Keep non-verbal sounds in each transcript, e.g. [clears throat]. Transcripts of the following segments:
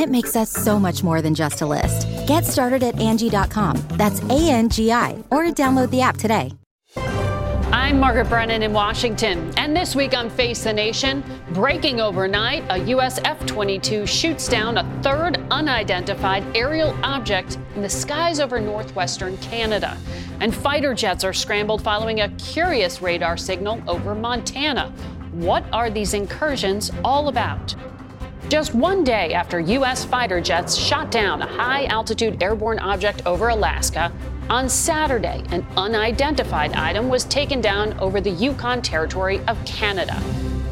it makes us so much more than just a list. Get started at Angie.com. That's A N G I, or download the app today. I'm Margaret Brennan in Washington, and this week on Face the Nation, breaking overnight, a U.S. F 22 shoots down a third unidentified aerial object in the skies over northwestern Canada. And fighter jets are scrambled following a curious radar signal over Montana. What are these incursions all about? Just one day after U.S. fighter jets shot down a high altitude airborne object over Alaska, on Saturday, an unidentified item was taken down over the Yukon Territory of Canada.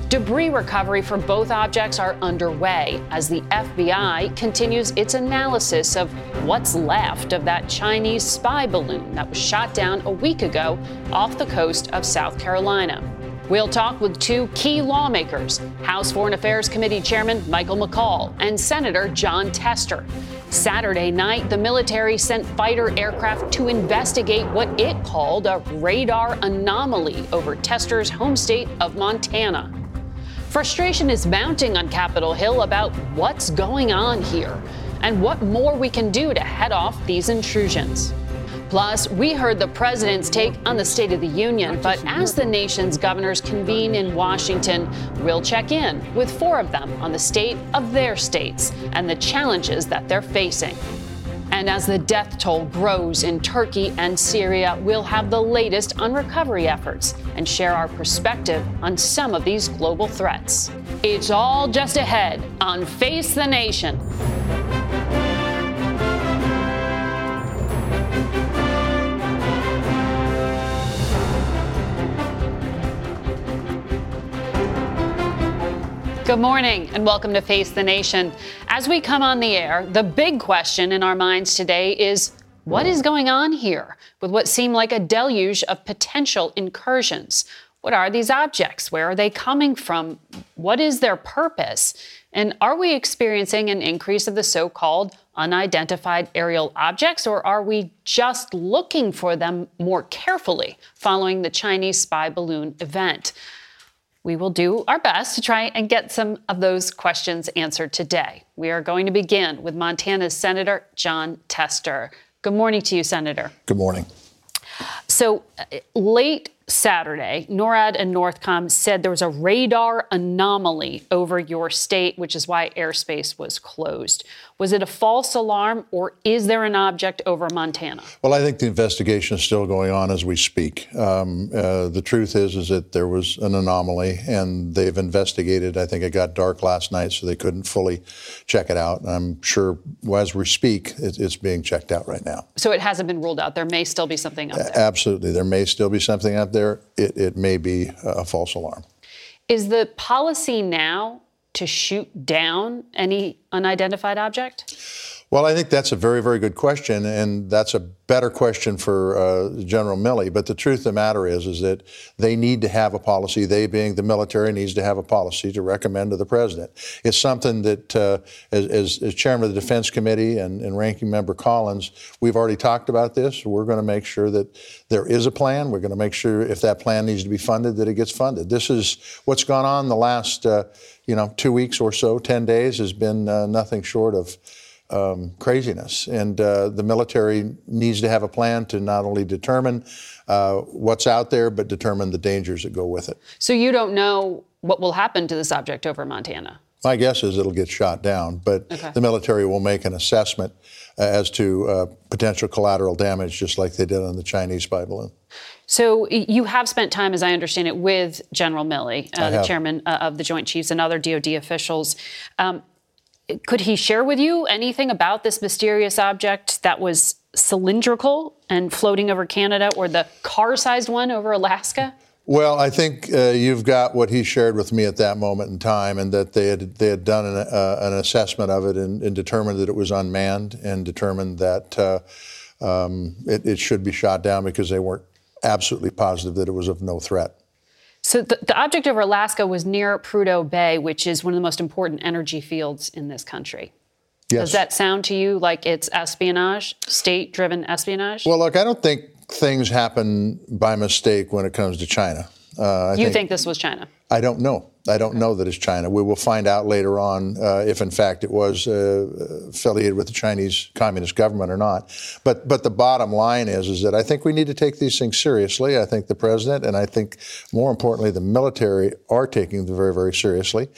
Debris recovery for both objects are underway as the FBI continues its analysis of what's left of that Chinese spy balloon that was shot down a week ago off the coast of South Carolina. We'll talk with two key lawmakers House Foreign Affairs Committee Chairman Michael McCaul and Senator Jon Tester. Saturday night, the military sent fighter aircraft to investigate what it called a radar anomaly over Tester's home state of Montana. Frustration is mounting on Capitol Hill about what's going on here and what more we can do to head off these intrusions. Plus, we heard the president's take on the State of the Union, but as the nation's governors convene in Washington, we'll check in with four of them on the state of their states and the challenges that they're facing. And as the death toll grows in Turkey and Syria, we'll have the latest on recovery efforts and share our perspective on some of these global threats. It's all just ahead on Face the Nation. Good morning and welcome to Face the Nation. As we come on the air, the big question in our minds today is what is going on here with what seem like a deluge of potential incursions? What are these objects? Where are they coming from? What is their purpose? And are we experiencing an increase of the so called unidentified aerial objects, or are we just looking for them more carefully following the Chinese spy balloon event? We will do our best to try and get some of those questions answered today. We are going to begin with Montana's Senator Jon Tester. Good morning to you, Senator. Good morning. So, uh, late Saturday, NORAD and Northcom said there was a radar anomaly over your state, which is why airspace was closed. Was it a false alarm or is there an object over Montana? Well, I think the investigation is still going on as we speak. Um, uh, the truth is, is that there was an anomaly and they've investigated. I think it got dark last night, so they couldn't fully check it out. I'm sure as we speak, it, it's being checked out right now. So it hasn't been ruled out. There may still be something up there. Absolutely. There may still be something up there. It, it may be a false alarm. Is the policy now to shoot down any unidentified object? Well, I think that's a very, very good question, and that's a better question for uh, General Milley. But the truth of the matter is, is that they need to have a policy. They, being the military, needs to have a policy to recommend to the president. It's something that, uh, as, as, chairman of the Defense Committee and, and, ranking member Collins, we've already talked about this. We're going to make sure that there is a plan. We're going to make sure if that plan needs to be funded, that it gets funded. This is what's gone on the last, uh, you know, two weeks or so, ten days has been uh, nothing short of um, craziness. And uh, the military needs to have a plan to not only determine uh, what's out there, but determine the dangers that go with it. So you don't know what will happen to this object over Montana? My guess is it'll get shot down, but okay. the military will make an assessment uh, as to uh, potential collateral damage, just like they did on the Chinese spy balloon. So you have spent time, as I understand it, with General Milley, uh, the chairman uh, of the Joint Chiefs, and other DoD officials. Um, could he share with you anything about this mysterious object that was cylindrical and floating over Canada or the car sized one over Alaska? Well, I think uh, you've got what he shared with me at that moment in time, and that they had they had done an, uh, an assessment of it and, and, determined that it was unmanned, and determined that uh, um, it, it should be shot down because they weren't absolutely positive that it was of no threat. So the, the, object over Alaska was near Prudhoe Bay, which is one of the most important energy fields in this country. Yes. Does that sound to you like it's espionage, state-driven espionage? Well, look, I don't think things happen by mistake when it comes to China. Uh, you think, think, this was China? I don't know. I don't know that it's China. We will find out later on uh, if, in fact, it was uh, affiliated with the Chinese Communist government or not. But but the bottom line is is that I think we need to take these things seriously. I think the president and I think more importantly the military are taking them very very seriously,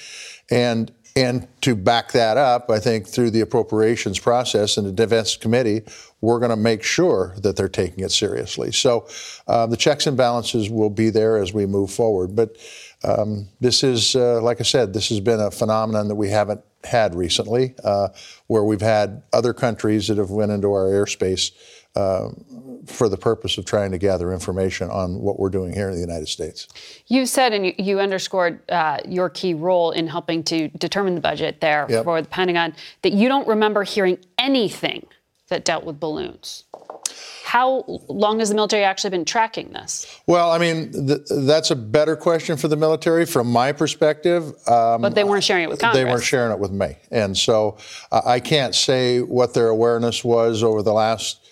and and to back that up, I think through the appropriations process and the defense committee, we're going to make sure that they're taking it seriously. So uh, the checks and balances will be there as we move forward. But um, this is, uh, like I said, this has been a phenomenon that we haven't had recently, uh, where we've had other countries that have went into our airspace uh, for the purpose of trying to gather information on what we're doing here in the United States. You said, and you, you underscored uh, your key role in helping to determine the budget there yep. for the Pentagon, that you don't remember hearing anything that dealt with balloons. How long has the military actually been tracking this? Well, I mean, th- that's a better question for the military from my perspective. Um, but they weren't sharing it with Congress. They weren't sharing it with me. And so uh, I can't say what their awareness was over the last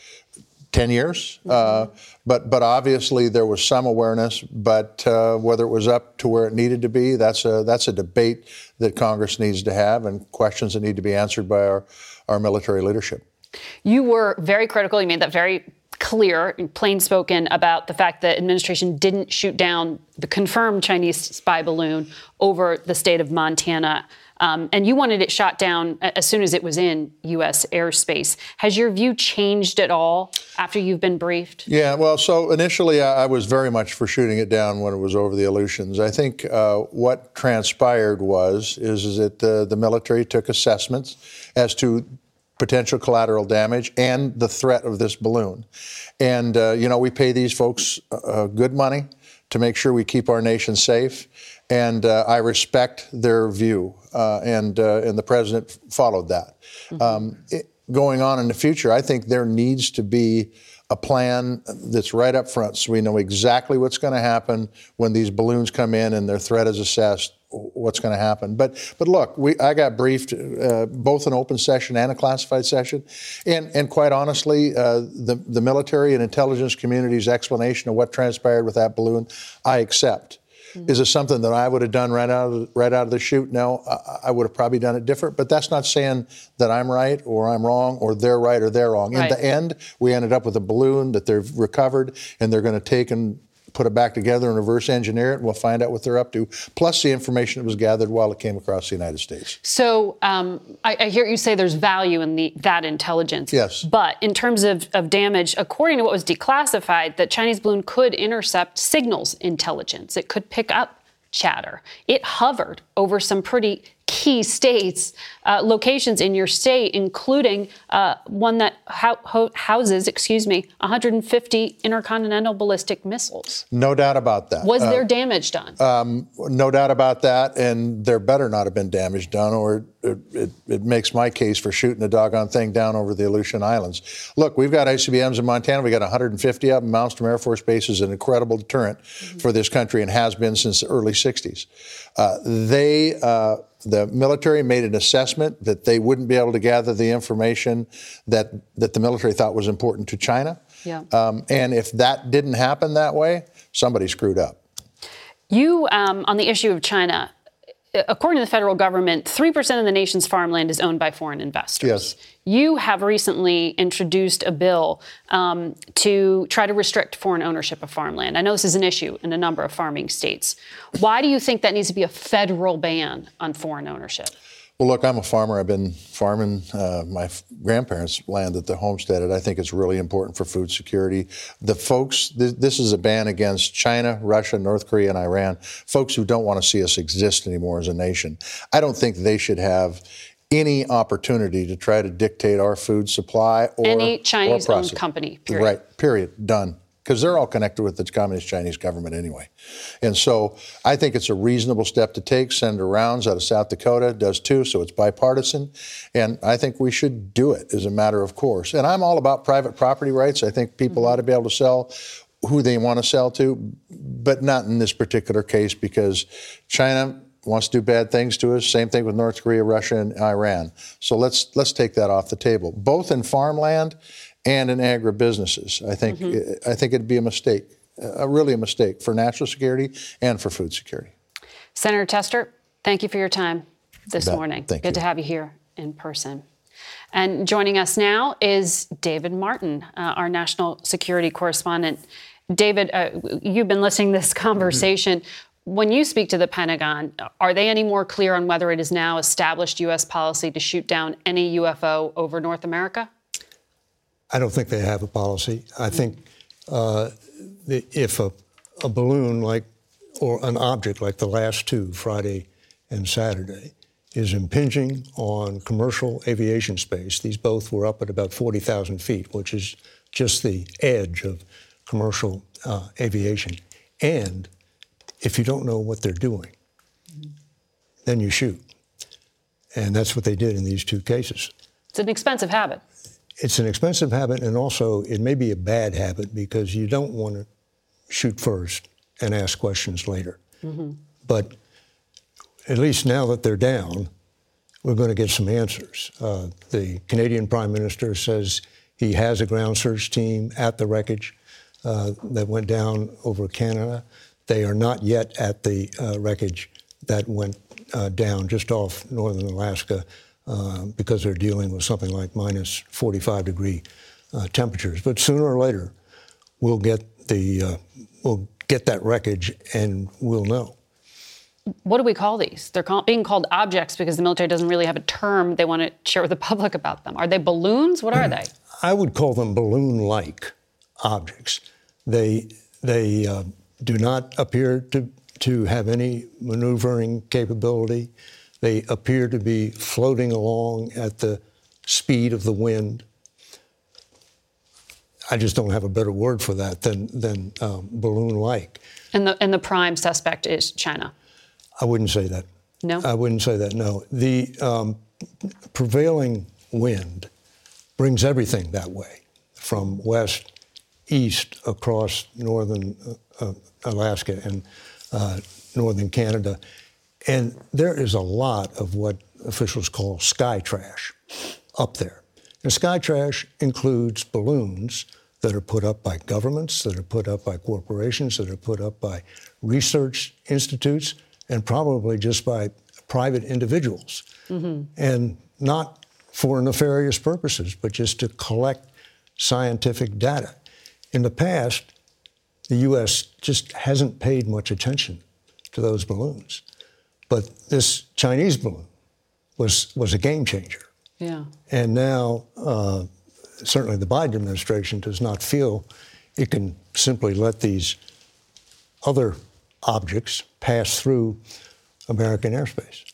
10 years. Mm-hmm. Uh, but, but obviously there was some awareness, but uh, whether it was up to where it needed to be, that's a, that's a debate that Congress needs to have and questions that need to be answered by our, our military leadership. You were very critical. You made that very clear, plain spoken, about the fact that administration didn't shoot down the confirmed Chinese spy balloon over the state of Montana. Um, and you wanted it shot down as soon as it was in U.S. airspace. Has your view changed at all after you've been briefed? Yeah, well, so initially I, I was very much for shooting it down when it was over the Aleutians. I think uh, what transpired was is, is that uh, the military took assessments as to potential collateral damage and the threat of this balloon. And, uh, you know, we pay these folks uh, uh, good money to make sure we keep our nation safe. And uh, I respect their view. Uh, and, uh, and the president followed that. Mm-hmm. Um, it, going on in the future, I think there needs to be a plan that's right up front so we know exactly what's going to happen when these balloons come in and their threat is assessed what's going to happen. But but look, we I got briefed uh, both an open session and a classified session, and and quite honestly, uh, the the military and intelligence community's explanation of what transpired with that balloon, I accept. Mm-hmm. Is it something that I would have done right out of the, right out of the chute? No, I, I, would have probably done it different. But that's not saying that I'm right or I'm wrong or they're right or they're wrong. Right. In the end, we ended up with a balloon that they've recovered and they're going to take and put it back together and reverse engineer it, and we'll find out what they're up to, plus the information that was gathered while it came across the United States. So um, I, I, hear you say there's value in the, that intelligence. Yes. But in terms of, of damage, according to what was declassified, that Chinese balloon could intercept signals intelligence. It could pick up chatter. It hovered over some pretty key states, uh, locations in your state, including uh, one that ho- ho- houses, excuse me, 150 intercontinental ballistic missiles. No doubt about that. Was there damage done? Um, no doubt about that, and there better not have been damage done, or it, it, it, makes my case for shooting the doggone thing down over the Aleutian Islands. Look, we've got ICBMs in Montana. We've got 150 of them. Malmstrom Air Force Base is an incredible deterrent mm-hmm. for this country and has been since the early 60s. Uh, they, uh, the military made an assessment that they wouldn't be able to gather the information that that the military thought was important to China. Yeah. Um, and if that didn't happen that way, somebody screwed up. You, um, on the issue of China, according to the federal government, 3% of the nation's farmland is owned by foreign investors. Yes. You have recently introduced a bill um, to try to restrict foreign ownership of farmland. I know this is an issue in a number of farming states. Why do you think that needs to be a federal ban on foreign ownership? Well, look, I'm a farmer. I've been farming uh, my f- grandparents' land that they homesteaded. I think it's really important for food security. The folks, th- this is a ban against China, Russia, North Korea, and Iran. Folks who don't want to see us exist anymore as a nation. I don't think they should have any opportunity to try to dictate our food supply or any Chinese-owned company. Period. Right. Period. Done because they're all connected with the communist Chinese government anyway. And so I think it's a reasonable step to take. Senator Rounds out of South Dakota does too, so it's bipartisan. And I think we should do it as a matter of course. And I'm all about private property rights. I think people mm-hmm. ought to be able to sell who they want to sell to, but not in this particular case because China wants to do bad things to us. Same thing with North Korea, Russia, and Iran. So let's let's take that off the table, both in farmland and in agribusinesses. I think mm-hmm. I think it'd be a mistake, a, really a mistake for national security and for food security. Senator Tester, thank you for your time this morning. Thank Good you. to have you here in person. And joining us now is David Martin, uh, our national security correspondent. David, uh, you've been listening to this conversation. Mm-hmm. When you speak to the Pentagon, are they any more clear on whether it is now established U.S. policy to shoot down any UFO over North America? I don't think they have a policy. I think uh, the, if a, a balloon like or an object like the last two, Friday and Saturday, is impinging on commercial aviation space. These both were up at about 40,000 feet, which is just the edge of commercial uh, aviation. And if you don't know what they're doing, then you shoot. And that's what they did in these two cases. It's an expensive habit it's an expensive habit, and also it may be a bad habit because you don't want to shoot first and ask questions later. Mm-hmm. But at least now that they're down, we're going to get some answers. Uh, the Canadian Prime Minister says he has a ground search team at the wreckage uh, that went down over Canada. They are not yet at the uh, wreckage that went uh, down just off northern Alaska uh, because they're dealing with something like minus 45 degree uh, temperatures. But sooner or later, we'll get the uh, we'll get that wreckage and we'll know. What do we call these? They're call- being called objects because the military doesn't really have a term they want to share with the [laughs] public about them. Are they balloons? What are they? I would call them balloon-like objects. They they uh, do not appear to to have any maneuvering capability. They appear to be floating along at the speed of the wind. I just don't have a better word for that than, than um, balloon-like. And the, and the prime suspect is China? I wouldn't say that. No? I wouldn't say that, no. The um, prevailing wind brings everything that way, from west, east, across northern uh, uh, Alaska and uh, northern Canada. And there is a lot of what officials call sky trash up there. And sky trash includes balloons that are put up by governments, that are put up by corporations, that are put up by research institutes, and probably just by private individuals. Mm-hmm. And not for nefarious purposes, but just to collect scientific data. In the past, the U.S. just hasn't paid much attention to those balloons. But this Chinese balloon was, was a game changer. Yeah. And now, uh, certainly the Biden administration does not feel it can simply let these other objects pass through American airspace.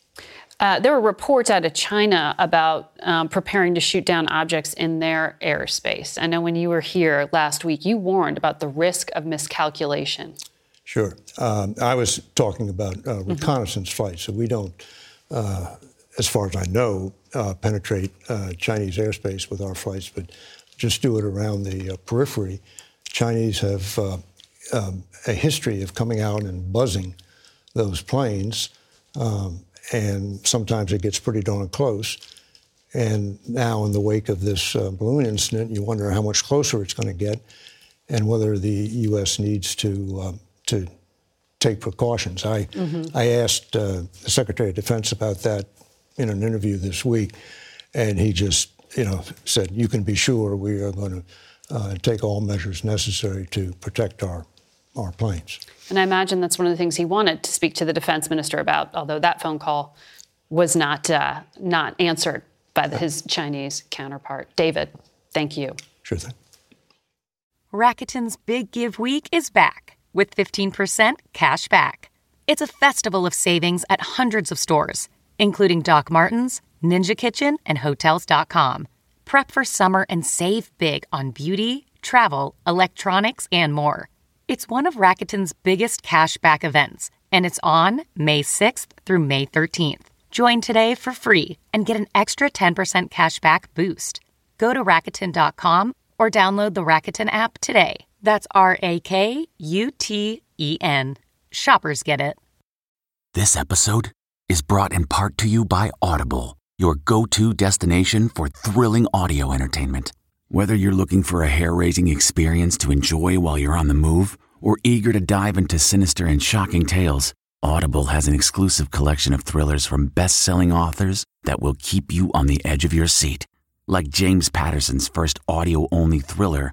Uh, there were reports out of China about um, preparing to shoot down objects in their airspace. I know when you were here last week, you warned about the risk of miscalculation. Sure. Um, I was talking about uh, mm-hmm. reconnaissance mm-hmm. flights, so we don't, uh, as far as I know, uh, penetrate uh, Chinese airspace with our flights, but just do it around the uh, periphery. Chinese have um, a history of coming out and buzzing those planes. Um, and sometimes it gets pretty darn close. And now, in the wake of this uh, balloon incident, you wonder how much closer it's going to get, and whether the U.S. needs to uh, to take precautions. I mm-hmm. I asked uh, the Secretary of Defense about that in an interview this week, and he just you know said, "You can be sure we are going to uh, take all measures necessary to protect our our planes." And I imagine that's one of the things he wanted to speak to the defense minister about, although that phone call was not, uh, not answered by the, his Chinese counterpart. David, thank you. Sure thing. Rakuten's Big Give Week is back with 15% cash back. It's a festival of savings at hundreds of stores, including Doc Martens, Ninja Kitchen, and Hotels.com. Prep for summer and save big on beauty, travel, electronics, and more. It's one of Rakuten's biggest cashback events, and it's on May 6th through May 13th. Join today for free and get an extra 10% cashback boost. Go to Rakuten.com or download the Rakuten app today. That's R A K U T E N. Shoppers get it. This episode is brought in part to you by Audible, your go to destination for thrilling audio entertainment. Whether you're looking for a hair raising experience to enjoy while you're on the move or eager to dive into sinister and shocking tales, Audible has an exclusive collection of thrillers from best selling authors that will keep you on the edge of your seat. Like James Patterson's first audio only thriller,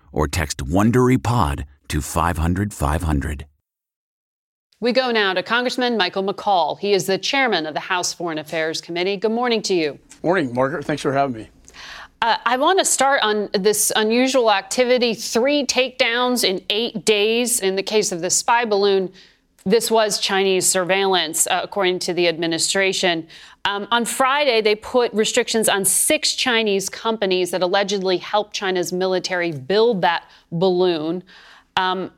or text WonderyPod to 500, 500. We go now to Congressman Michael McCaul. He is the chairman of the House Foreign Affairs Committee. Good morning to you. Morning, Margaret. Thanks for having me. Uh, I want to start on this unusual activity three takedowns in eight days. In the case of the spy balloon, this was Chinese surveillance, uh, according to the administration. Um, on Friday, they put restrictions on six Chinese companies that allegedly helped China's military build that balloon. Um,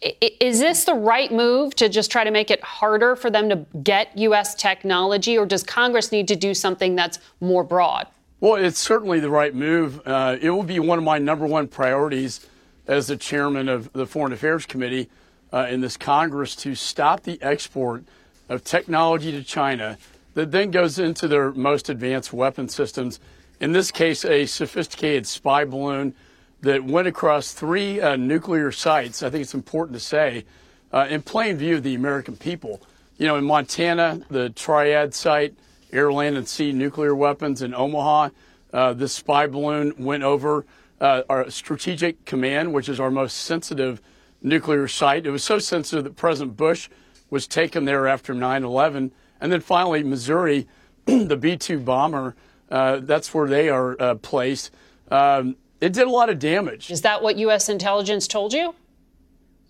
is this the right move to just try to make it harder for them to get U.S. technology, or does Congress need to do something that's more broad? Well, it's certainly the right move. Uh, it will be one of my number one priorities as the chairman of the Foreign Affairs Committee uh, in this Congress to stop the export of technology to China that then goes into their most advanced weapon systems. In this case, a sophisticated spy balloon that went across three uh, nuclear sites. I think it's important to say, uh, in plain view of the American people. You know, in Montana, the Triad site air, land, and sea nuclear weapons in Omaha. Uh, this spy balloon went over uh, our strategic command, which is our most sensitive nuclear site. It was so sensitive that President Bush was taken there after 9 11. And then finally, Missouri, [clears throat] the B 2 bomber, uh, that's where they are uh, placed. Um, it did a lot of damage. Is that what U.S. intelligence told you?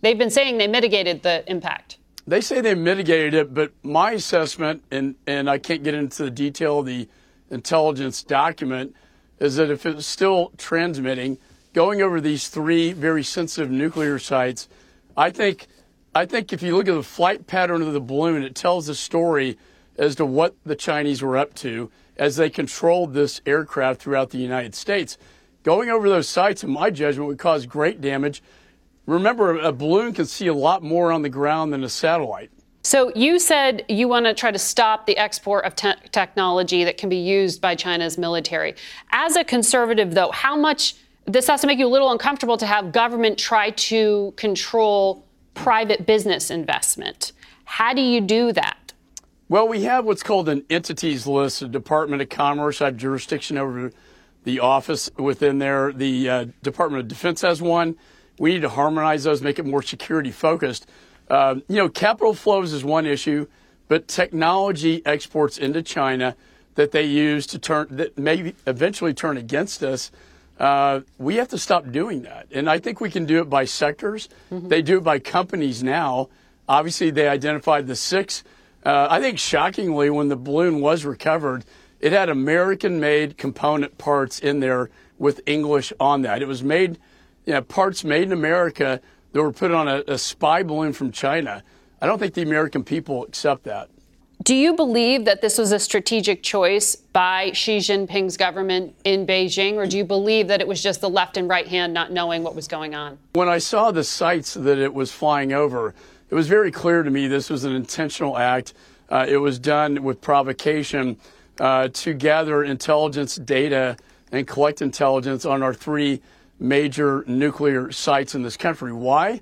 They've been saying they mitigated the impact. They say they mitigated it, but my assessment, and, and I can't get into the detail of the intelligence document, is that if it's still transmitting, going over these three very sensitive nuclear sites, I think, I think if you look at the flight pattern of the balloon, it tells a story as to what the Chinese were up to as they controlled this aircraft throughout the United States. Going over those sites, in my judgment, would cause great damage Remember, a balloon can see a lot more on the ground than a satellite. So you said you want to try to stop the export of te- technology that can be used by China's military. As a conservative, though, how much this has to make you a little uncomfortable to have government try to control private business investment. How do you do that? Well, we have what's called an entities list. The Department of Commerce I have jurisdiction over the office within there. The uh, Department of Defense has one. We need to harmonize those, make it more security focused. Uh, you know, capital flows is one issue, but technology exports into China that they use to turn that may eventually turn against us. Uh, we have to stop doing that, and I think we can do it by sectors. Mm-hmm. They do it by companies now. Obviously, they identified the six uh, I think shockingly, when the balloon was recovered, it had American made component parts in there with English on that. It was made, you know, parts made in America that were put on a, a spy balloon from China. I don't think the American people accept that. Do you believe that this was a strategic choice by Xi Jinping's government in Beijing, or do you believe that it was just the left and right hand not knowing what was going on? When I saw the sites that it was flying over, it was very clear to me this was an intentional act. Uh, it was done with provocation uh, to gather intelligence data and collect intelligence on our three major nuclear sites in this country. Why?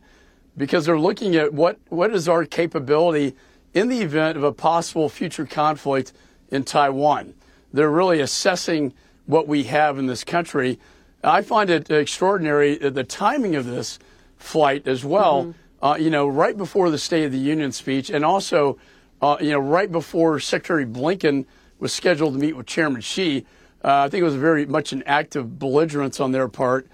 Because they're looking at what, what is our capability in the event of a possible future conflict in Taiwan. They're really assessing what we have in this country. I find it extraordinary the timing of this flight as well. Mm-hmm uh, you know, right before the State of the Union speech, and also, uh, you know, right before Secretary Blinken was scheduled to meet with Chairman Xi. Uh, I think it was very much an act of belligerence on their part.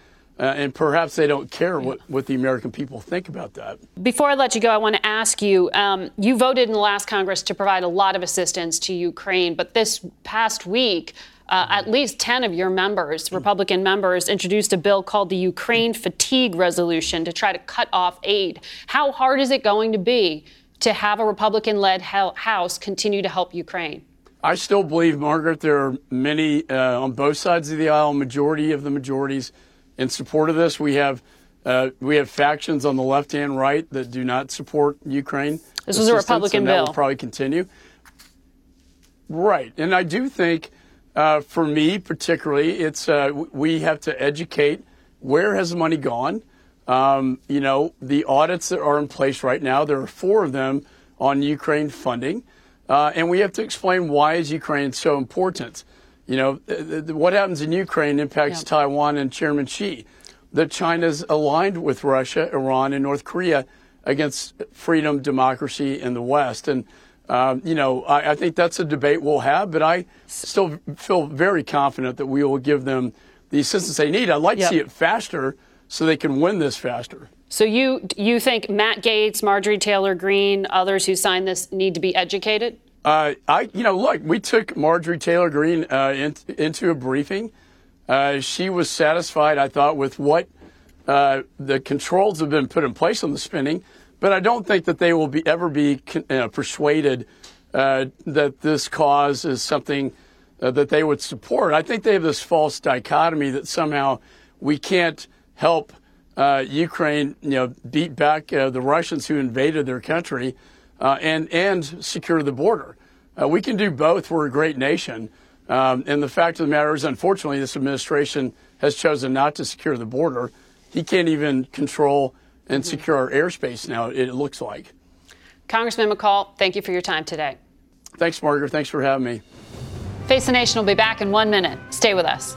Uh, and perhaps they don't care what, what the American people think about that. Before I let you go, I want to ask you um, you voted in the last Congress to provide a lot of assistance to Ukraine, but this past week, uh, at least 10 of your members, Republican members, introduced a bill called the Ukraine Fatigue Resolution to try to cut off aid. How hard is it going to be to have a Republican led House continue to help Ukraine? I still believe, Margaret, there are many uh, on both sides of the aisle, majority of the majorities in support of this. We have uh, we have factions on the left and right that do not support Ukraine. This was a Republican and bill. That will probably continue. Right, and I do think uh, for me, particularly, it's uh, we have to educate where has the money gone. Um, you know, the audits that are in place right now, there are four of them on Ukraine funding, uh, and we have to explain why is Ukraine so important. You know, th- th- what happens in Ukraine impacts yeah. Taiwan and Chairman Xi. That China's aligned with Russia, Iran, and North Korea against freedom, democracy in the West, and um, you know, I, I, think that's a debate we'll have, but I still feel very confident that we will give them the assistance they need. I'd like yep. to see it faster so they can win this faster. So you you think Matt Gaetz, Marjorie Taylor Greene, others who signed this need to be educated? Uh, I, you know, look, we took Marjorie Taylor Greene uh, in, into a briefing. Uh, she was satisfied, I thought, with what uh, the controls have been put in place on the spending. But I don't think that they will be ever be uh, persuaded uh, that this cause is something that they would support. I think they have this false dichotomy that somehow we can't help Ukraine, you know, beat back the Russians who invaded their country uh, and and secure the border. we can do both. We're a great nation. Um, and the fact of the matter is, unfortunately, this administration has chosen not to secure the border. He can't even control and secure our airspace now, it looks like. Congressman McCaul, thank you for your time today. Thanks, Margaret. Thanks for having me. Face the Nation will be back in one minute. Stay with us.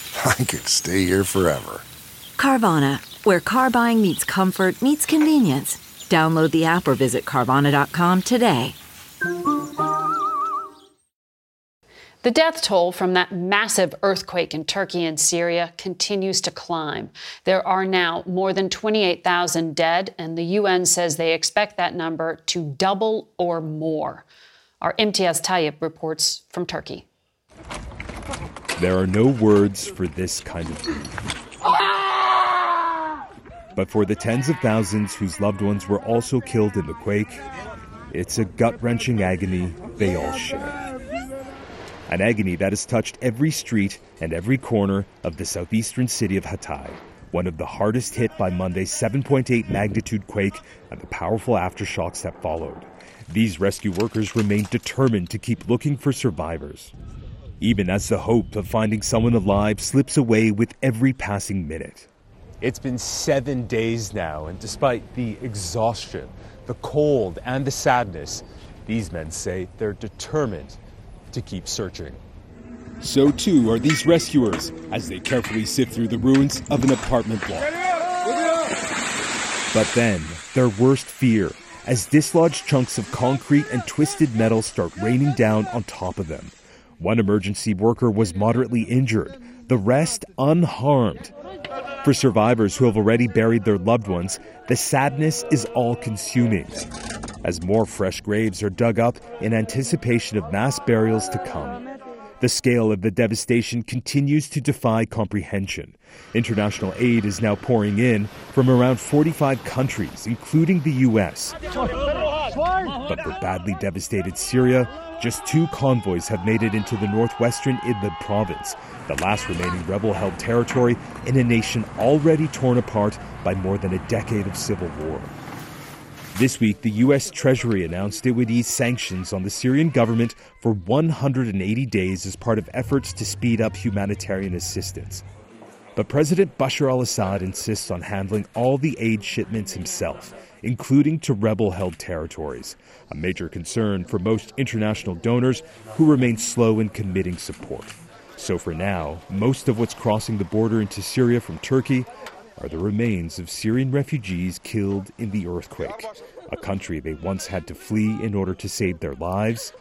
[laughs] I could stay here forever. Carvana, where car buying meets comfort, meets convenience. Download the app or visit Carvana.com today. The death toll from that massive earthquake in Turkey and Syria continues to climb. There are now more than 28,000 dead, and the UN says they expect that number to double or more. Our Imtiaz Tyab reports from Turkey. There are no words for this kind of grief. But for the tens of thousands whose loved ones were also killed in the quake, it's a gut wrenching agony they all share an agony that has touched every street and every corner of the southeastern city of Hatay, one of the hardest hit by Monday's 7.8 magnitude quake and the powerful aftershocks that followed. These rescue workers remain determined to keep looking for survivors, even as the hope of finding someone alive slips away with every passing minute. It's been seven days now, and despite the exhaustion, the cold, and the sadness, these men say they're determined to keep searching. So too are these rescuers as they carefully sift through the ruins of an apartment block. But then, their worst fear as dislodged chunks of concrete and twisted metal start raining down on top of them. One emergency worker was moderately injured, the rest unharmed. For survivors who have already buried their loved ones, the sadness is all consuming as more fresh graves are dug up in anticipation of mass burials to come. The scale of the devastation continues to defy comprehension. International aid is now pouring in from around 45 countries, including the U.S. But for badly devastated Syria, just two convoys have made it into the northwestern Idlib province, the last remaining rebel held territory in a nation already torn apart by more than a decade of civil war. This week, the U.S. Treasury announced it would ease sanctions on the Syrian government for 180 days as part of efforts to speed up humanitarian assistance. But President Bashar al Assad insists on handling all the aid shipments himself, including to rebel held territories, a major concern for most international donors who remain slow in committing support. So for now, most of what's crossing the border into Syria from Turkey are the remains of Syrian refugees killed in the earthquake, a country they once had to flee in order to save their lives,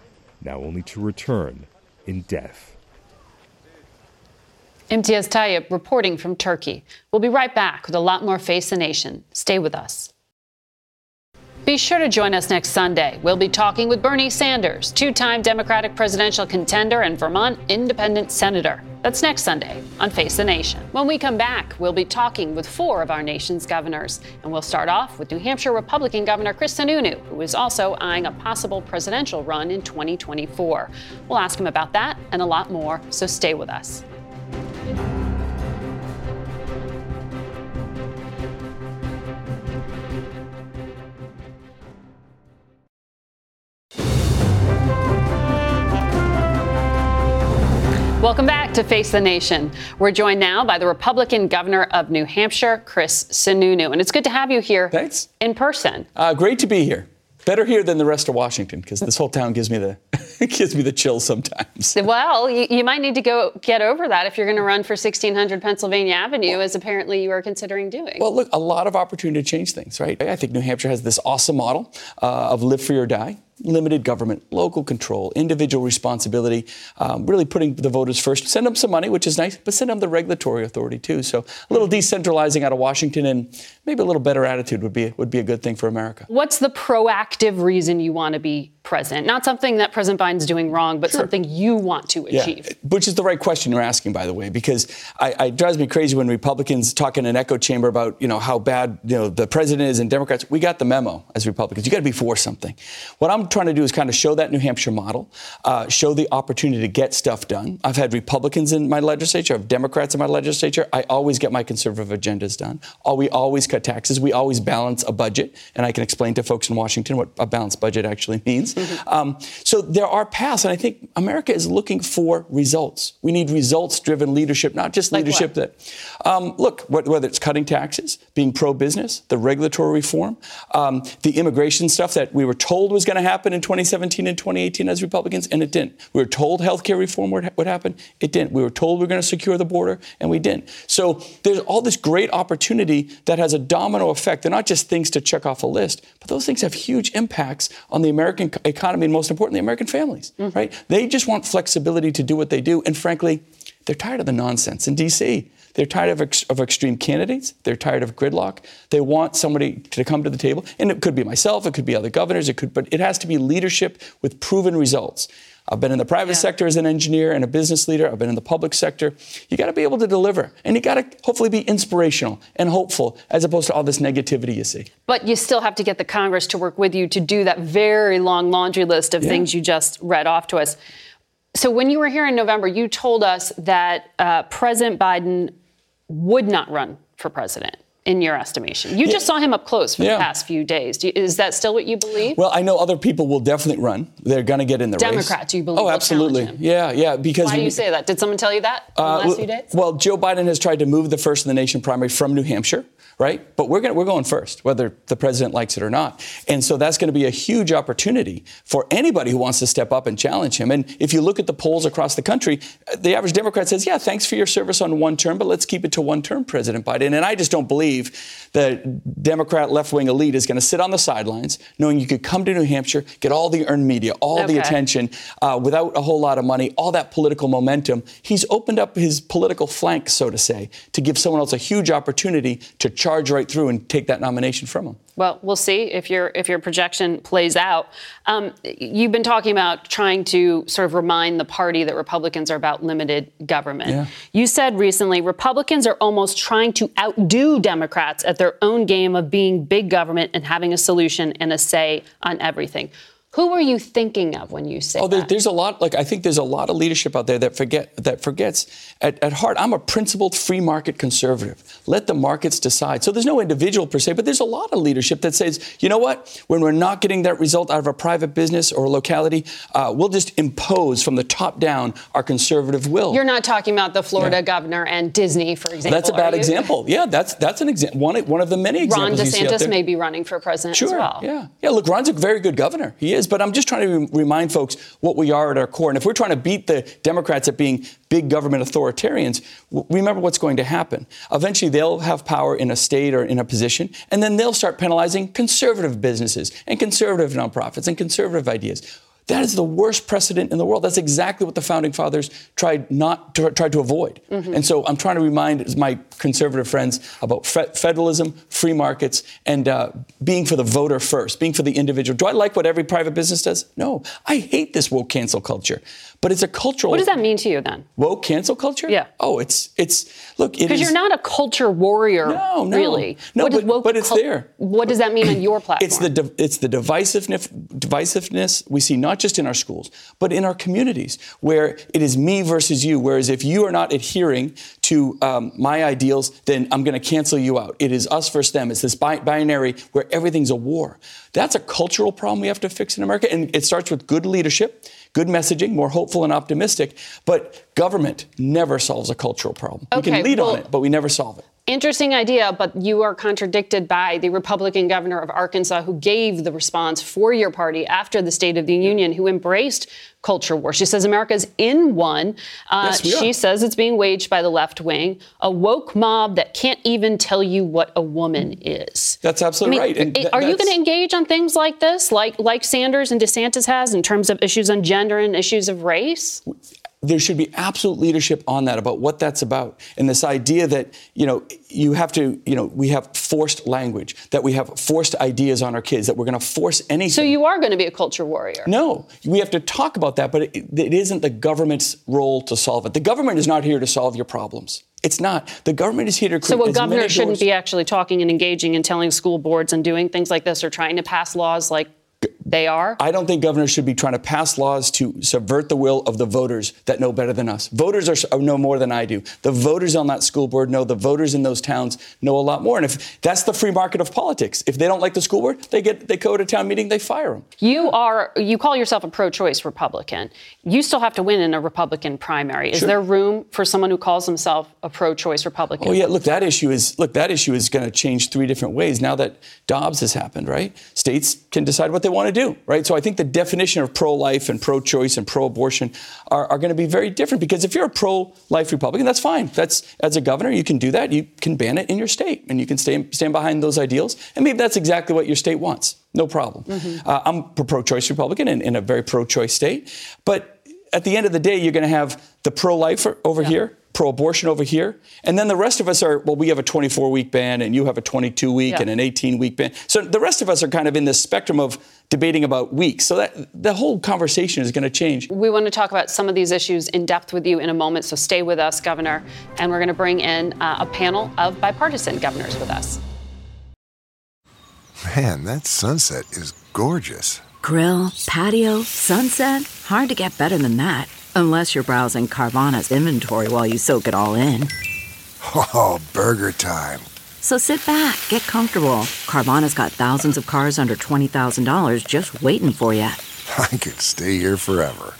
now only to return in death. Imtiaz Tyab reporting from Turkey. We'll be right back with a lot more Face the Nation. Stay with us. Be sure to join us next Sunday. We'll be talking with Bernie Sanders, two time Democratic presidential contender and Vermont independent senator. That's next Sunday on Face the Nation. When we come back, we'll be talking with four of our nation's governors. And we'll start off with New Hampshire Republican Governor Chris Sununu, who is also eyeing a possible presidential run in 2024. We'll ask him about that and a lot more, so stay with us. Welcome back to Face the Nation. We're joined now by the Republican governor of New Hampshire, Chris Sununu. And it's good to have you here Thanks. in person. Uh, great to be here. Better here than the rest of Washington because this whole town gives me the [laughs] gives me the chills sometimes. Well, you, you, might need to go get over that if you're going to run for 1600 Pennsylvania Avenue, well, as apparently you are considering doing. Well, look, a lot of opportunity to change things, right? I think New Hampshire has this awesome model uh, of live for or die limited government, local control, individual responsibility, um, really putting the voters first. Send them some money, which is nice, but send them the regulatory authority too. So a little decentralizing out of Washington and maybe a little better attitude would be would be a good thing for America. What's the proactive reason you want to be president? Not something that President Biden's doing wrong, but sure. something you want to achieve. Yeah. Which is the right question you're asking, by the way, because I, I, it drives me crazy when Republicans talk in an echo chamber about you know how bad you know the president is and Democrats. We got the memo as Republicans. You got to be for something. What I'm trying to do is kind of show that New Hampshire model, uh, show the opportunity to get stuff done. I've had Republicans in my legislature, I have Democrats in my legislature. I always get my conservative agendas done. We always cut taxes. We always balance a budget, and I can explain to folks in Washington what a balanced budget actually [laughs] means. Mm-hmm. Um, so there are paths, and I think America is looking for results. We need results-driven leadership, not just like leadership what? that. Um, look, whether it's cutting taxes, being pro-business, the regulatory reform, um, the immigration stuff that we were told was going to happen happen in 2017 and 2018 as Republicans, and it didn't. We were told health care reform would, would happen, it didn't. We were told we were going to secure the border, and we didn't. So there's all this great opportunity that has a domino effect. They're not just things to check off a list, but those things have huge impacts on the American economy and, most importantly, American families, mm-hmm. right? They just want flexibility to do what they do, and frankly, they're tired of the nonsense in D.C. They're tired of, ex- of extreme candidates. They're tired of gridlock. They want somebody to come to the table. And it could be myself, it could be other governors, it could, but it has to be leadership with proven results. I've been in the private yeah. sector as an engineer and a business leader. I've been in the public sector. You got to be able to deliver, and you got to hopefully be inspirational and hopeful, as opposed to all this negativity you see. But you still have to get the Congress to work with you to do that very long laundry list of yeah. things you just read off to us. So when you were here in November, you told us that uh, President Biden would not run for president in your estimation? You yeah. just saw him up close for yeah. the past few days. You, is that still what you believe? Well, I know other people will definitely run. They're going to get in the Democrats, race. Democrats, you believe? Oh, absolutely. Yeah, yeah. Because why do you say that? Did someone tell you that in uh, the last few days? Well, Joe Biden has tried to move the first in the nation primary from New Hampshire right? But we're, gonna, we're going first, whether the president likes it or not. And so that's going to be a huge opportunity for anybody who wants to step up and challenge him. And if you look at the polls across the country, the average Democrat says, yeah, thanks for your service on one term, but let's keep it to one term, President Biden. And I just don't believe the Democrat left wing elite is going to sit on the sidelines knowing you could come to New Hampshire, get all the earned media, all okay. the attention uh, without a whole lot of money, all that political momentum. He's opened up his political flank, so to say, to give someone else a huge opportunity to charge right through and take that nomination from him. Well, we'll see if your if your projection plays out. Um, you've been talking about trying to sort of remind the party that Republicans are about limited government. Yeah. You said recently Republicans are almost trying to outdo Democrats at their own game of being big government and having a solution and a say on everything. Who were you thinking of when you say oh, there, there's a lot. Like I think there's a lot of leadership out there that forget that forgets at, at heart. I'm a principled free market conservative. Let the markets decide. So there's no individual per se, but there's a lot of leadership that says, you know what? When we're not getting that result out of a private business or a locality, uh, we'll just impose from the top down our conservative will. You're not talking about the Florida yeah. governor and Disney, for example. That's a bad example. Yeah, that's that's an example. One one of the many examples. Ron DeSantis may be running for president sure, as well. Yeah, yeah. Look, Ron's a very good governor. He is is, but I'm just trying to re- remind folks what we are at our core. And if we're trying to beat the Democrats at being big government authoritarians, w- remember what's going to happen. Eventually, they'll have power in a state or in a position, and then they'll start penalizing conservative businesses and conservative nonprofits and conservative ideas. That is the worst precedent in the world. That's exactly what the founding fathers tried not to, tried to avoid. Mm-hmm. And so I'm trying to remind my conservative friends about fe- federalism, free markets, and uh, being for the voter first, being for the individual. Do I like what every private business does? No. I hate this woke cancel culture. But it's a cultural. What does that mean to you then? Woke cancel culture? Yeah. Oh, it's it's look. Because you're not a culture warrior. No, no, really. No, what but, but it's cul- there. What does that mean on your platform? [clears throat] It's the it's the divisiveness divisiveness we see not just in our schools but in our communities where it is me versus you. Whereas if you are not adhering to um, my ideals, then I'm going to cancel you out. It is us versus them. It's this bi- binary where everything's a war. That's a cultural problem we have to fix in America, and it starts with good leadership good messaging, more hopeful and optimistic. But government never solves a cultural problem. Okay, we can lead well, on it, but we never solve it. Interesting idea, but you are contradicted by the Republican governor of Arkansas who gave the response for your party after the State of the Union, who embraced culture war. She says America's in one. Uh, yes, we are. She says it's being waged by the left wing, a woke mob that can't even tell you what a woman is. That's absolutely I mean, right. Th- are you going to engage on things like this, like like Sanders and DeSantis has, in terms of issues on gender and issues of race? There should be absolute leadership on that about what that's about and this idea that you know you have to you know we have forced language that we have forced ideas on our kids that we're going to force anything so you are going to be a culture warrior no we have to talk about that but it, it isn't the government's role to solve it the government is not here to solve your problems it's not. The government is here to create. So, a governor shouldn't be actually talking and engaging and telling school boards and doing things like this or trying to pass laws like they are? I don't think governors should be trying to pass laws to subvert the will of the voters that know better than us. Voters are, uh, know more than I do. The voters on that school board know. The voters in those towns know a lot more. And if that's the free market of politics, if they don't like the school board, they get they go to town meeting, they fire them. You are you call yourself a pro-choice Republican. You still have to win in a Republican primary. Is sure. there room for someone who calls himself a pro-choice Republican? Oh yeah, look that issue is look that issue is going to change three different ways now that Dobbs has happened. Right, states can decide what they want to do do, right? So I think the definition of pro life and pro choice and pro abortion are, are going to be very different because if you're a pro life Republican, that's fine. That's as a governor, you can do that. You can ban it in your state and you can stay, stand behind those ideals. And maybe that's exactly what your state wants. No problem. Mm-hmm. Uh, I'm a pro choice Republican in, in a very pro choice state. But at the end of the day, you're going to have the pro life over yeah. here pro abortion over here. And then the rest of us are, well, we have a 24 week ban and you have a 22 week yeah. and an 18 week ban. So the rest of us are kind of in this spectrum of debating about weeks. So that the whole conversation is going to change. We want to talk about some of these issues in depth with you in a moment. So stay with us, Governor. And we're going to bring in uh, a panel of bipartisan governors with us. Man, that sunset is gorgeous. Grill, patio, sunset. Hard to get better than that. Unless you're browsing Carvana's inventory while you soak it all in. Oh, burger time. So sit back, get comfortable. Carvana's got thousands of cars under $20,000 just waiting for you. [laughs] I could stay here forever.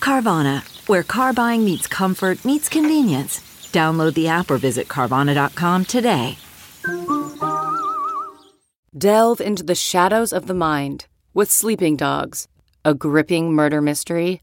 Carvana, where car buying meets comfort, meets convenience. Download the app or visit Carvana.com today. Delve into the shadows of the mind with Sleeping Dogs, a gripping murder mystery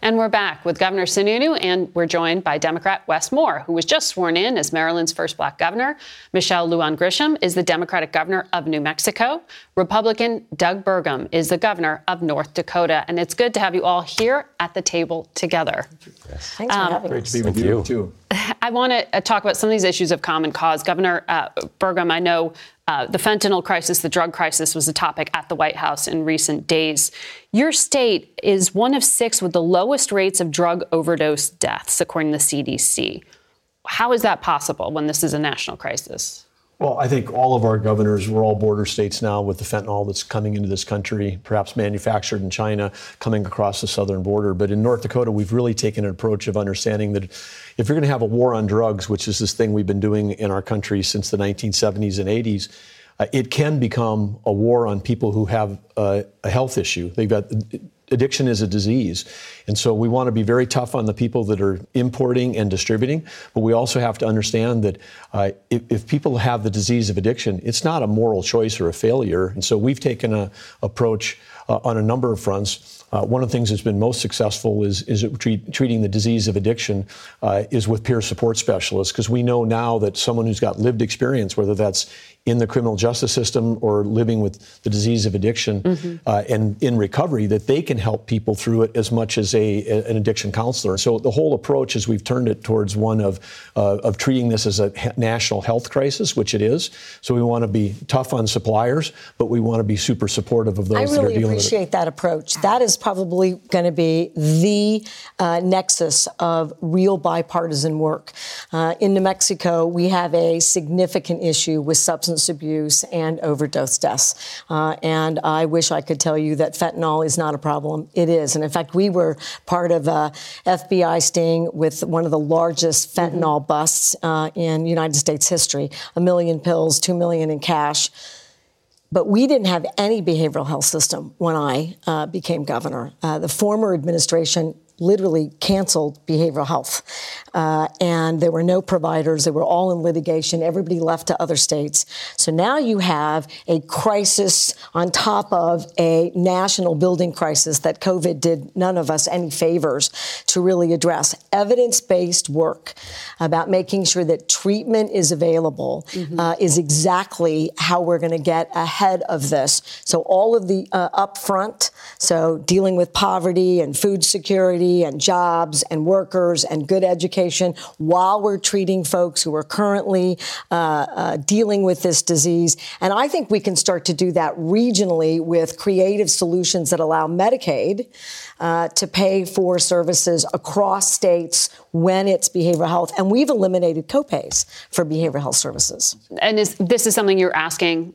And we're back with Governor Sununu, and we're joined by Democrat Wes Moore, who was just sworn in as Maryland's first black governor. Michelle Lujan Grisham is the Democratic governor of New Mexico. Republican Doug Burgum is the governor of North Dakota. And it's good to have you all here at the table together. Yes. Thanks for um, having Great us. to be with Thank you, too. I want to uh, talk about some of these issues of common cause. Governor uh, Burgum, I know uh, the fentanyl crisis, the drug crisis was a topic at the White House in recent days. Your state is one of six with the lowest rates of drug overdose deaths, according to the CDC. How is that possible when this is a national crisis? Well, I think all of our governors, we're all border states now with the fentanyl that's coming into this country, perhaps manufactured in China, coming across the southern border. But in North Dakota, we've really taken an approach of understanding that if you're going to have a war on drugs, which is this thing we've been doing in our country since the 1970s and 80s, uh, it can become a war on people who have uh, a health issue. They've got addiction is a disease. And so we want to be very tough on the people that are importing and distributing, but we also have to understand that uh, if, if, people have the disease of addiction, it's not a moral choice or a failure. And so we've taken an approach uh, on a number of fronts. Uh, one of the things that's been most successful is, is treat, treating the disease of addiction uh, is with peer support specialists because we know now that someone who's got lived experience, whether that's in the criminal justice system or living with the disease of addiction mm-hmm. uh, and in recovery that they can help people through it as much as a, an addiction counselor. So the whole approach is we've turned it towards one of uh, of treating this as a national health crisis, which it is. So we want to be tough on suppliers, but we want to be super supportive of those really that are dealing appreciate that approach. That is probably going to be the uh, nexus of real bipartisan work. Uh, in New Mexico, we have a significant issue with substance abuse and overdose deaths. Uh, and I wish I could tell you that fentanyl is not a problem. It is. And in fact, we were part of a FBI sting with one of the largest fentanyl busts uh, in United States history. A million pills, two million in cash. But we didn't have any behavioral health system when I uh, became governor. Uh, the former administration literally canceled behavioral health. Uh, and there were no providers. They were all in litigation. Everybody left to other states. So now you have a crisis on top of a national building crisis that COVID did none of us any favors to really address. Evidence based work about making sure that treatment is available mm-hmm. uh, is exactly how we're going to get ahead of this. So all of the uh, upfront, so dealing with poverty and food security and jobs and workers and good education while we're treating folks who are currently uh, uh, dealing with this disease. And I think we can start to do that regionally with creative solutions that allow Medicaid uh, to pay for services across states when it's behavioral health. And we've eliminated copays for behavioral health services. And is, this is something you're asking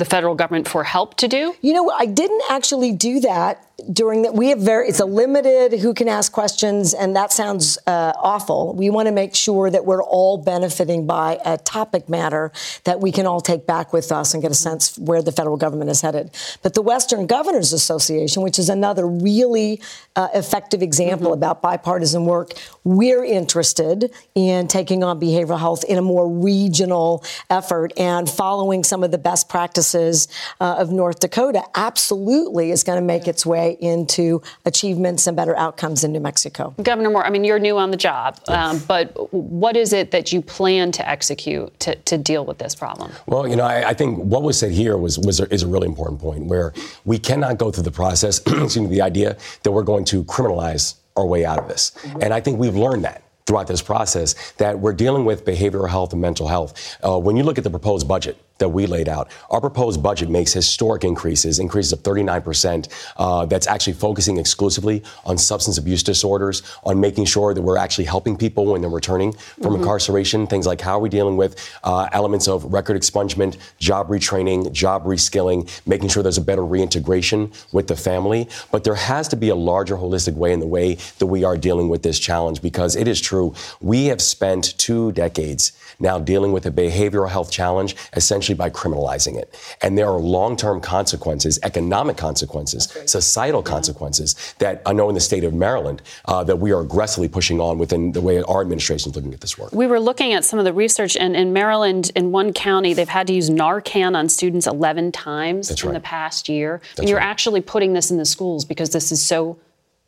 the federal government for help to do? You know, I didn't actually do that during that. We have very, it's a limited who can ask questions, and that sounds uh, awful. We want to make sure that we're all benefiting by a topic matter that we can all take back with us and get a sense where the federal government is headed. But the Western Governors Association, which is another really uh, effective example mm-hmm. about bipartisan work, we're interested in taking on behavioral health in a more regional effort and following some of the best practices uh, of North Dakota. Absolutely is going to make its way into achievements and better outcomes in New Mexico. Governor Moore, I mean, you're new on the job, um, but what is it that you plan to execute to, to deal with this problem? Well, you know, I, I think what was said here was, was a, is a really important point where we cannot go through the process, [clears throat] excuse me, the idea that we're going to criminalize our way out of this. Mm-hmm. And I think we've learned that throughout this process that we're dealing with behavioral health and mental health. Uh, when you look at the proposed budget, that we laid out. Our proposed budget makes historic increases, increases of 39%, uh, that's actually focusing exclusively on substance abuse disorders, on making sure that we're actually helping people when they're returning from mm-hmm. incarceration, things like how are we dealing with uh, elements of record expungement, job retraining, job reskilling, making sure there's a better reintegration with the family. But there has to be a larger holistic way in the way that we are dealing with this challenge because it is true. We have spent two decades now dealing with a behavioral health challenge essentially by criminalizing it. And there are long term consequences, economic consequences, societal consequences that I know in the state of Maryland uh, that we are aggressively pushing on within the way our administration is looking at this work. We were looking at some of the research, and in Maryland, in one county, they've had to use Narcan on students 11 times That's in right. the past year. That's and you're right. actually putting this in the schools because this is so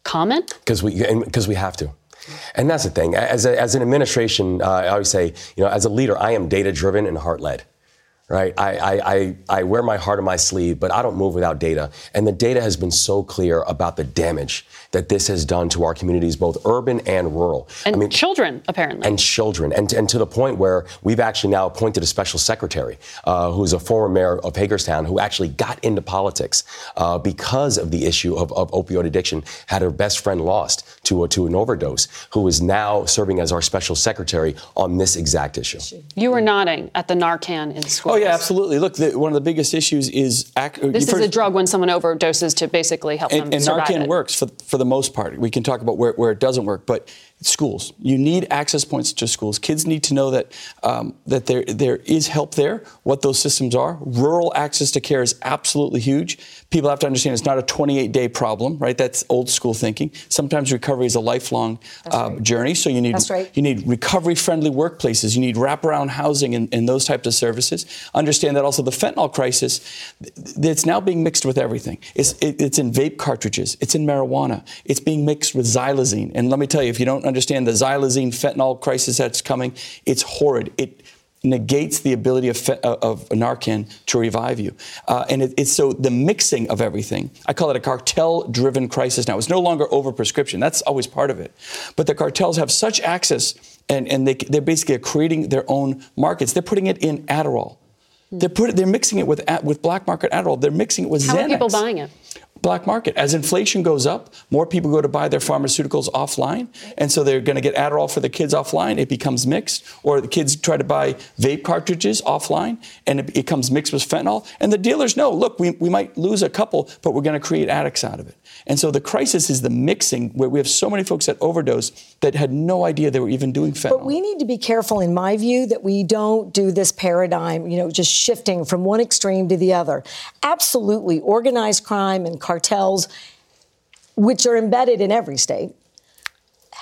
common? Because we, because we have to. And that's the thing. As, a, as an administration, uh, I always say, you know, as a leader, I am data driven and heart led right? I, I, I, I, wear my heart on my sleeve, but I don't move without data. And the data has been so clear about the damage that this has done to our communities, both urban and rural. And I mean, children, apparently. And children. And, and to the point where we've actually now appointed a special secretary uh, who's a former mayor of Hagerstown who actually got into politics uh, because of the issue of, of opioid addiction, had her best friend lost to, a, to an overdose, who is now serving as our special secretary on this exact issue. You were nodding at the Narcan in school. Oh, yeah, absolutely. Look, the, one of the biggest issues is. Ac- This is first- a drug when someone overdoses to basically help them and, and survive Narcan it. works for, for the most part. We can talk about where, where it doesn't work, but schools. You need access points to schools. Kids need to know that um, that there there is help there. What those systems are. Rural access to care is absolutely huge. People have to understand it's not a 28 day problem, right? That's old school thinking. Sometimes recovery is a lifelong uh, journey. So you need right. you need recovery friendly workplaces. You need wraparound housing and, and those types of services. Understand that also the fentanyl crisis, it's now being mixed with everything. It's, it, it's in vape cartridges. It's in marijuana. It's being mixed with xylazine. And let me tell you, if you don't understand the xylazine fentanyl crisis that's coming, it's horrid. It negates the ability of, uh, of Narcan to revive you. Uh, and it, it's so the mixing of everything, I call it a cartel driven crisis now. It's no longer overprescription. That's always part of it. But the cartels have such access and, and they, they're basically creating their own markets. They're putting it in Adderall. They're, put, they're mixing it with, with black market Adderall. They're mixing it with How Xanax are people buying it? black market. As inflation goes up, more people go to buy their pharmaceuticals offline. And so they're going to get Adderall for the kids offline. It becomes mixed. Or the kids try to buy vape cartridges offline and it becomes mixed with fentanyl. And the dealers know, look, we, we might lose a couple, but we're going to create addicts out of it. And so the crisis is the mixing where we have so many folks that overdose that had no idea they were even doing fentanyl. But we need to be careful, in my view, that we don't do this paradigm, you know, just shifting from one extreme to the other. Absolutely, organized crime and cartels, which are embedded in every state,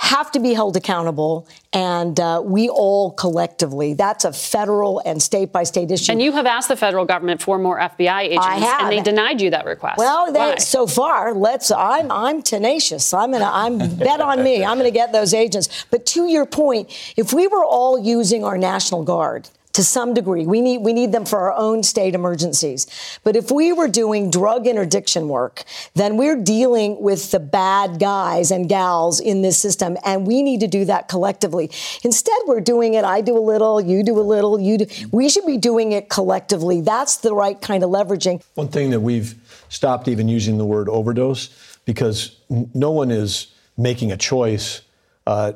have to be held accountable, and uh, we all collectively. That's a federal and state by state issue. And you have asked the federal government for more FBI agents, and they denied you that request. Well, they, so far, let's. I'm I'm tenacious. I'm gonna. I'm bet on me. I'm gonna get those agents. But to your point, if we were all using our national guard. To some degree, we need we need them for our own state emergencies. But if we were doing drug interdiction work, then we're dealing with the bad guys and gals in this system, and we need to do that collectively. Instead, we're doing it. I do a little, you do a little, you do. We should be doing it collectively. That's the right kind of leveraging. One thing that we've stopped even using the word overdose because no one is making a choice uh,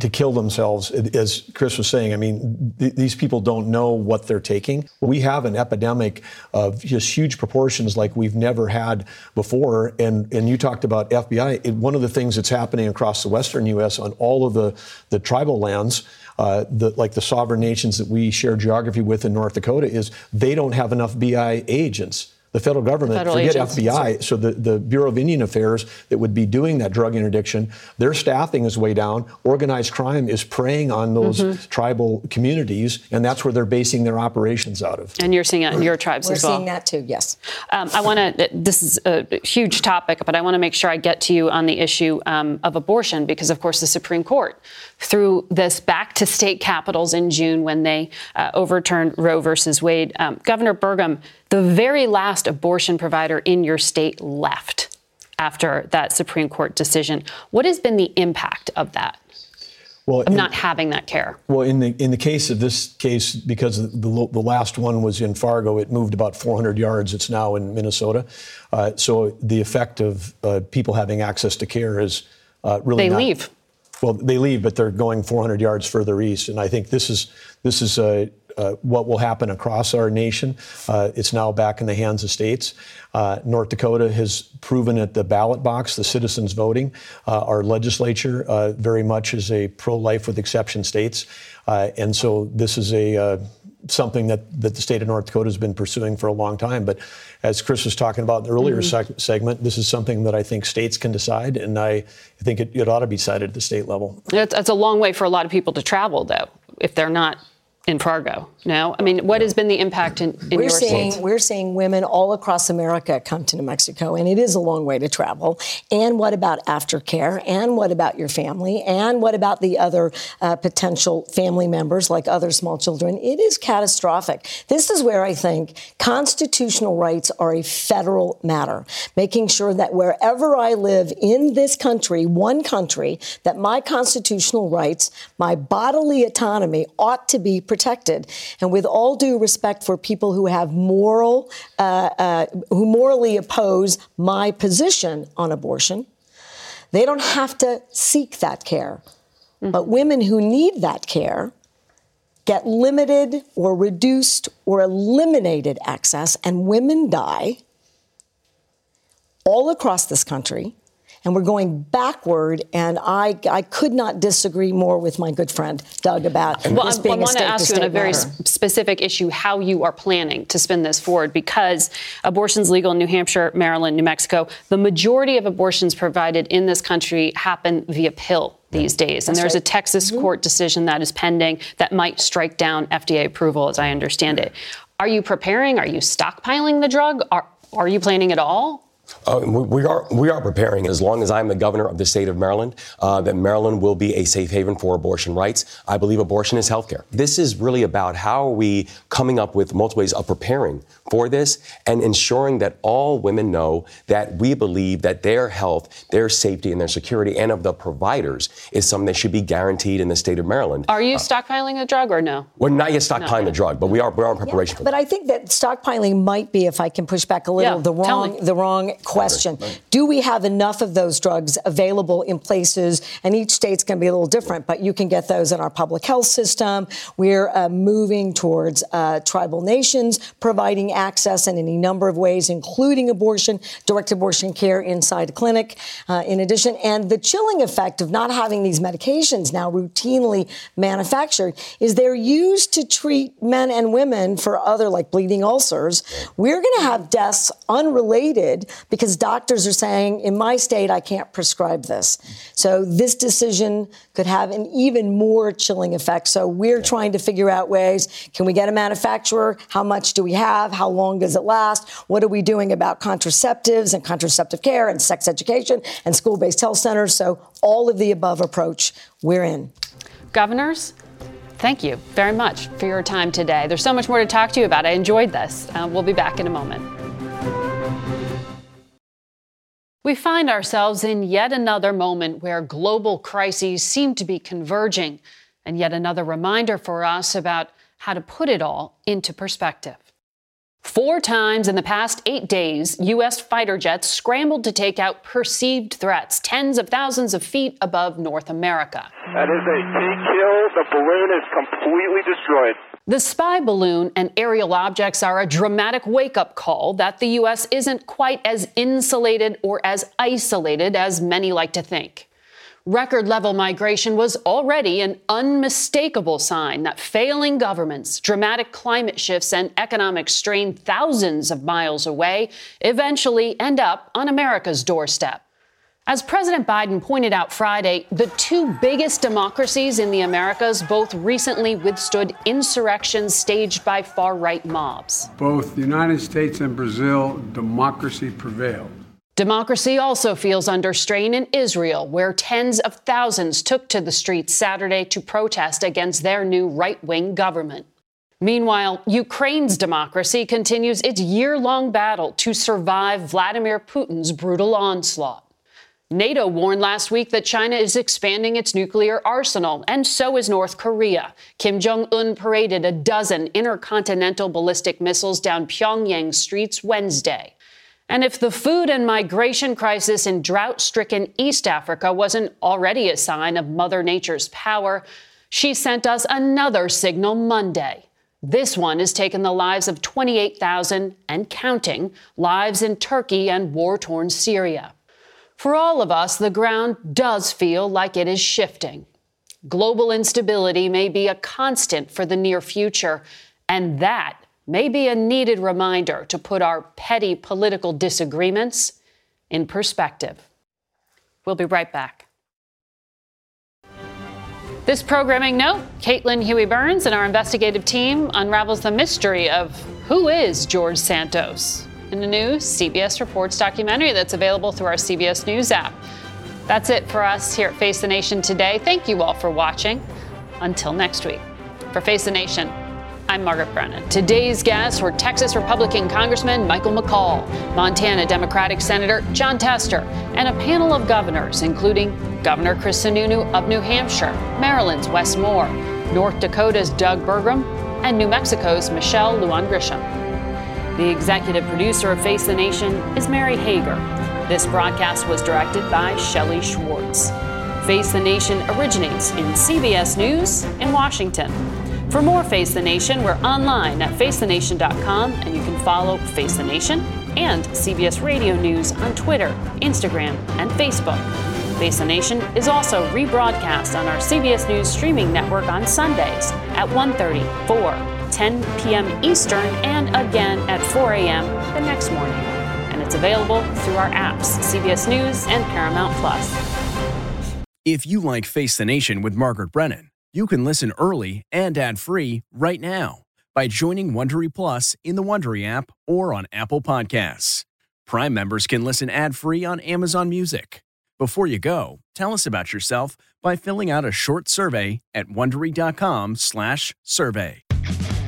to kill themselves, as Chris was saying. I mean, th- these people don't know what they're taking. We have an epidemic of just huge proportions like we've never had before. And and you talked about FBI. It, one of the things that's happening across the western U.S. on all of the the tribal lands. Uh, the, like the sovereign nations that we share geography with in North Dakota, is they don't have enough BI agents the federal government, federal forget agents. FBI, so the, the Bureau of Indian Affairs that would be doing that drug interdiction, their staffing is way down. Organized crime is preying on those mm-hmm. tribal communities, and that's where they're basing their operations out of. And you're seeing it in your tribes We're as well. We're seeing that too, yes. Um, I want to, this is a huge topic, but I want to make sure I get to you on the issue um, of abortion because, of course, the Supreme Court threw this back to state capitals in June when they uh, overturned Roe versus Wade. Um, Governor Burgum, the very last abortion provider in your state left after that Supreme Court decision. What has been the impact of that? Well, of in, not having that care. Well, in the in the case of this case, because the, the last one was in Fargo, it moved about 400 yards. It's now in Minnesota. Uh, so the effect of uh, people having access to care is uh, really they not, leave. Well, they leave, but they're going 400 yards further east, and I think this is this is uh, uh, what will happen across our nation. Uh, it's now back in the hands of states. Uh, North Dakota has proven at the ballot box, the citizens voting. Uh, our legislature uh, very much is a pro-life with exception states, uh, and so this is a something that, that the state of North Dakota has been pursuing for a long time. But as Chris was talking about in the earlier mm-hmm. seg- segment, this is something that I think states can decide, and I think it, it ought to be decided at the state level. It's, it's a long way for a lot of people to travel, though, if they're not in Fargo. No, I mean, what has been the impact in, in we're your seeing, states? We're seeing women all across America come to New Mexico, and it is a long way to travel. And what about aftercare? And what about your family? And what about the other uh, potential family members, like other small children? It is catastrophic. This is where I think constitutional rights are a federal matter, making sure that wherever I live in this country, one country, that my constitutional rights, my bodily autonomy ought to be protected protected. And with all due respect for people who have moral, uh, uh, who morally oppose my position on abortion, they don't have to seek that care. Mm-hmm. But women who need that care get limited or reduced or eliminated access, and women die all across this country and we're going backward. And I, I could not disagree more with my good friend Doug about well, this being I, I want to ask you on a very matter. specific issue how you are planning to spin this forward because abortion's legal in New Hampshire, Maryland, New Mexico. The majority of abortions provided in this country happen via pill these days. And That's there's right. a Texas mm-hmm. court decision that is pending that might strike down FDA approval, as I understand it. Are you preparing? Are you stockpiling the drug? Are, are you planning at all? Uh, we are we are preparing. As long as I'm the governor of the state of Maryland, uh, that Maryland will be a safe haven for abortion rights. I believe abortion is health care. This is really about how are we coming up with multiple ways of preparing for this and ensuring that all women know that we believe that their health, their safety, and their security, and of the providers is something that should be guaranteed in the state of Maryland. Are you uh, stockpiling a drug or no? We're not yet stockpiling no. the drug, but we are we are in preparation yeah, for but that. But I think that stockpiling might be, if I can push back a little, yeah, the wrong the wrong question. Right. Do we have enough of those drugs available in places? And each state's going to be a little different, but you can get those in our public health system. We're uh, moving towards uh, tribal nations providing access in any number of ways, including abortion, direct abortion care inside a clinic. Uh, in addition, and the chilling effect of not having these medications now routinely manufactured is they're used to treat men and women for other like bleeding ulcers. We're going to have deaths unrelated because doctors are saying, in my state, I can't prescribe this. So this decision could have an even more chilling effect. So we're trying to figure out ways. Can we get a manufacturer? How much do we have? How long does it last? What are we doing about contraceptives and contraceptive care and sex education and school-based health centers? So all of the above approach, we're in. Governors, thank you very much for your time today. There's so much more to talk to you about. I enjoyed this. Uh, we'll be back in a moment. We find ourselves in yet another moment where global crises seem to be converging, and yet another reminder for us about how to put it all into perspective. Four times in the past eight days, U.S. fighter jets scrambled to take out perceived threats tens of thousands of feet above North America. That is a key kill. The balloon is completely destroyed. The spy balloon and aerial objects are a dramatic wake up call that the U.S. isn't quite as insulated or as isolated as many like to think. Record level migration was already an unmistakable sign that failing governments, dramatic climate shifts, and economic strain thousands of miles away eventually end up on America's doorstep. As President Biden pointed out Friday, the two biggest democracies in the Americas both recently withstood insurrections staged by far right mobs. Both the United States and Brazil, democracy prevailed. Democracy also feels under strain in Israel, where tens of thousands took to the streets Saturday to protest against their new right wing government. Meanwhile, Ukraine's democracy continues its year long battle to survive Vladimir Putin's brutal onslaught. NATO warned last week that China is expanding its nuclear arsenal, and so is North Korea. Kim Jong un paraded a dozen intercontinental ballistic missiles down Pyongyang streets Wednesday. And if the food and migration crisis in drought stricken East Africa wasn't already a sign of Mother Nature's power, she sent us another signal Monday. This one has taken the lives of 28,000 and counting lives in Turkey and war torn Syria. For all of us, the ground does feel like it is shifting. Global instability may be a constant for the near future, and that may be a needed reminder to put our petty political disagreements in perspective. We'll be right back. This programming note Caitlin Huey Burns and our investigative team unravels the mystery of who is George Santos in a new CBS Reports documentary that's available through our CBS News app. That's it for us here at Face the Nation today. Thank you all for watching. Until next week. For Face the Nation, I'm Margaret Brennan. Today's guests were Texas Republican Congressman Michael McCaul, Montana Democratic Senator Jon Tester, and a panel of governors, including Governor Chris Sununu of New Hampshire, Maryland's Wes Moore, North Dakota's Doug Burgum, and New Mexico's Michelle Lujan Grisham. The executive producer of Face the Nation is Mary Hager. This broadcast was directed by Shelley Schwartz. Face the Nation originates in CBS News in Washington. For more Face the Nation, we're online at facethenation.com and you can follow Face the Nation and CBS Radio News on Twitter, Instagram, and Facebook. Face the Nation is also rebroadcast on our CBS News streaming network on Sundays at 1:30, 4, 10 p.m. Eastern, and again at 4 a.m. the next morning. And it's available through our apps, CBS News and Paramount Plus. If you like Face the Nation with Margaret Brennan, you can listen early and ad-free right now by joining Wondery Plus in the Wondery app or on Apple Podcasts. Prime members can listen ad-free on Amazon Music. Before you go, tell us about yourself by filling out a short survey at wondery.com/survey.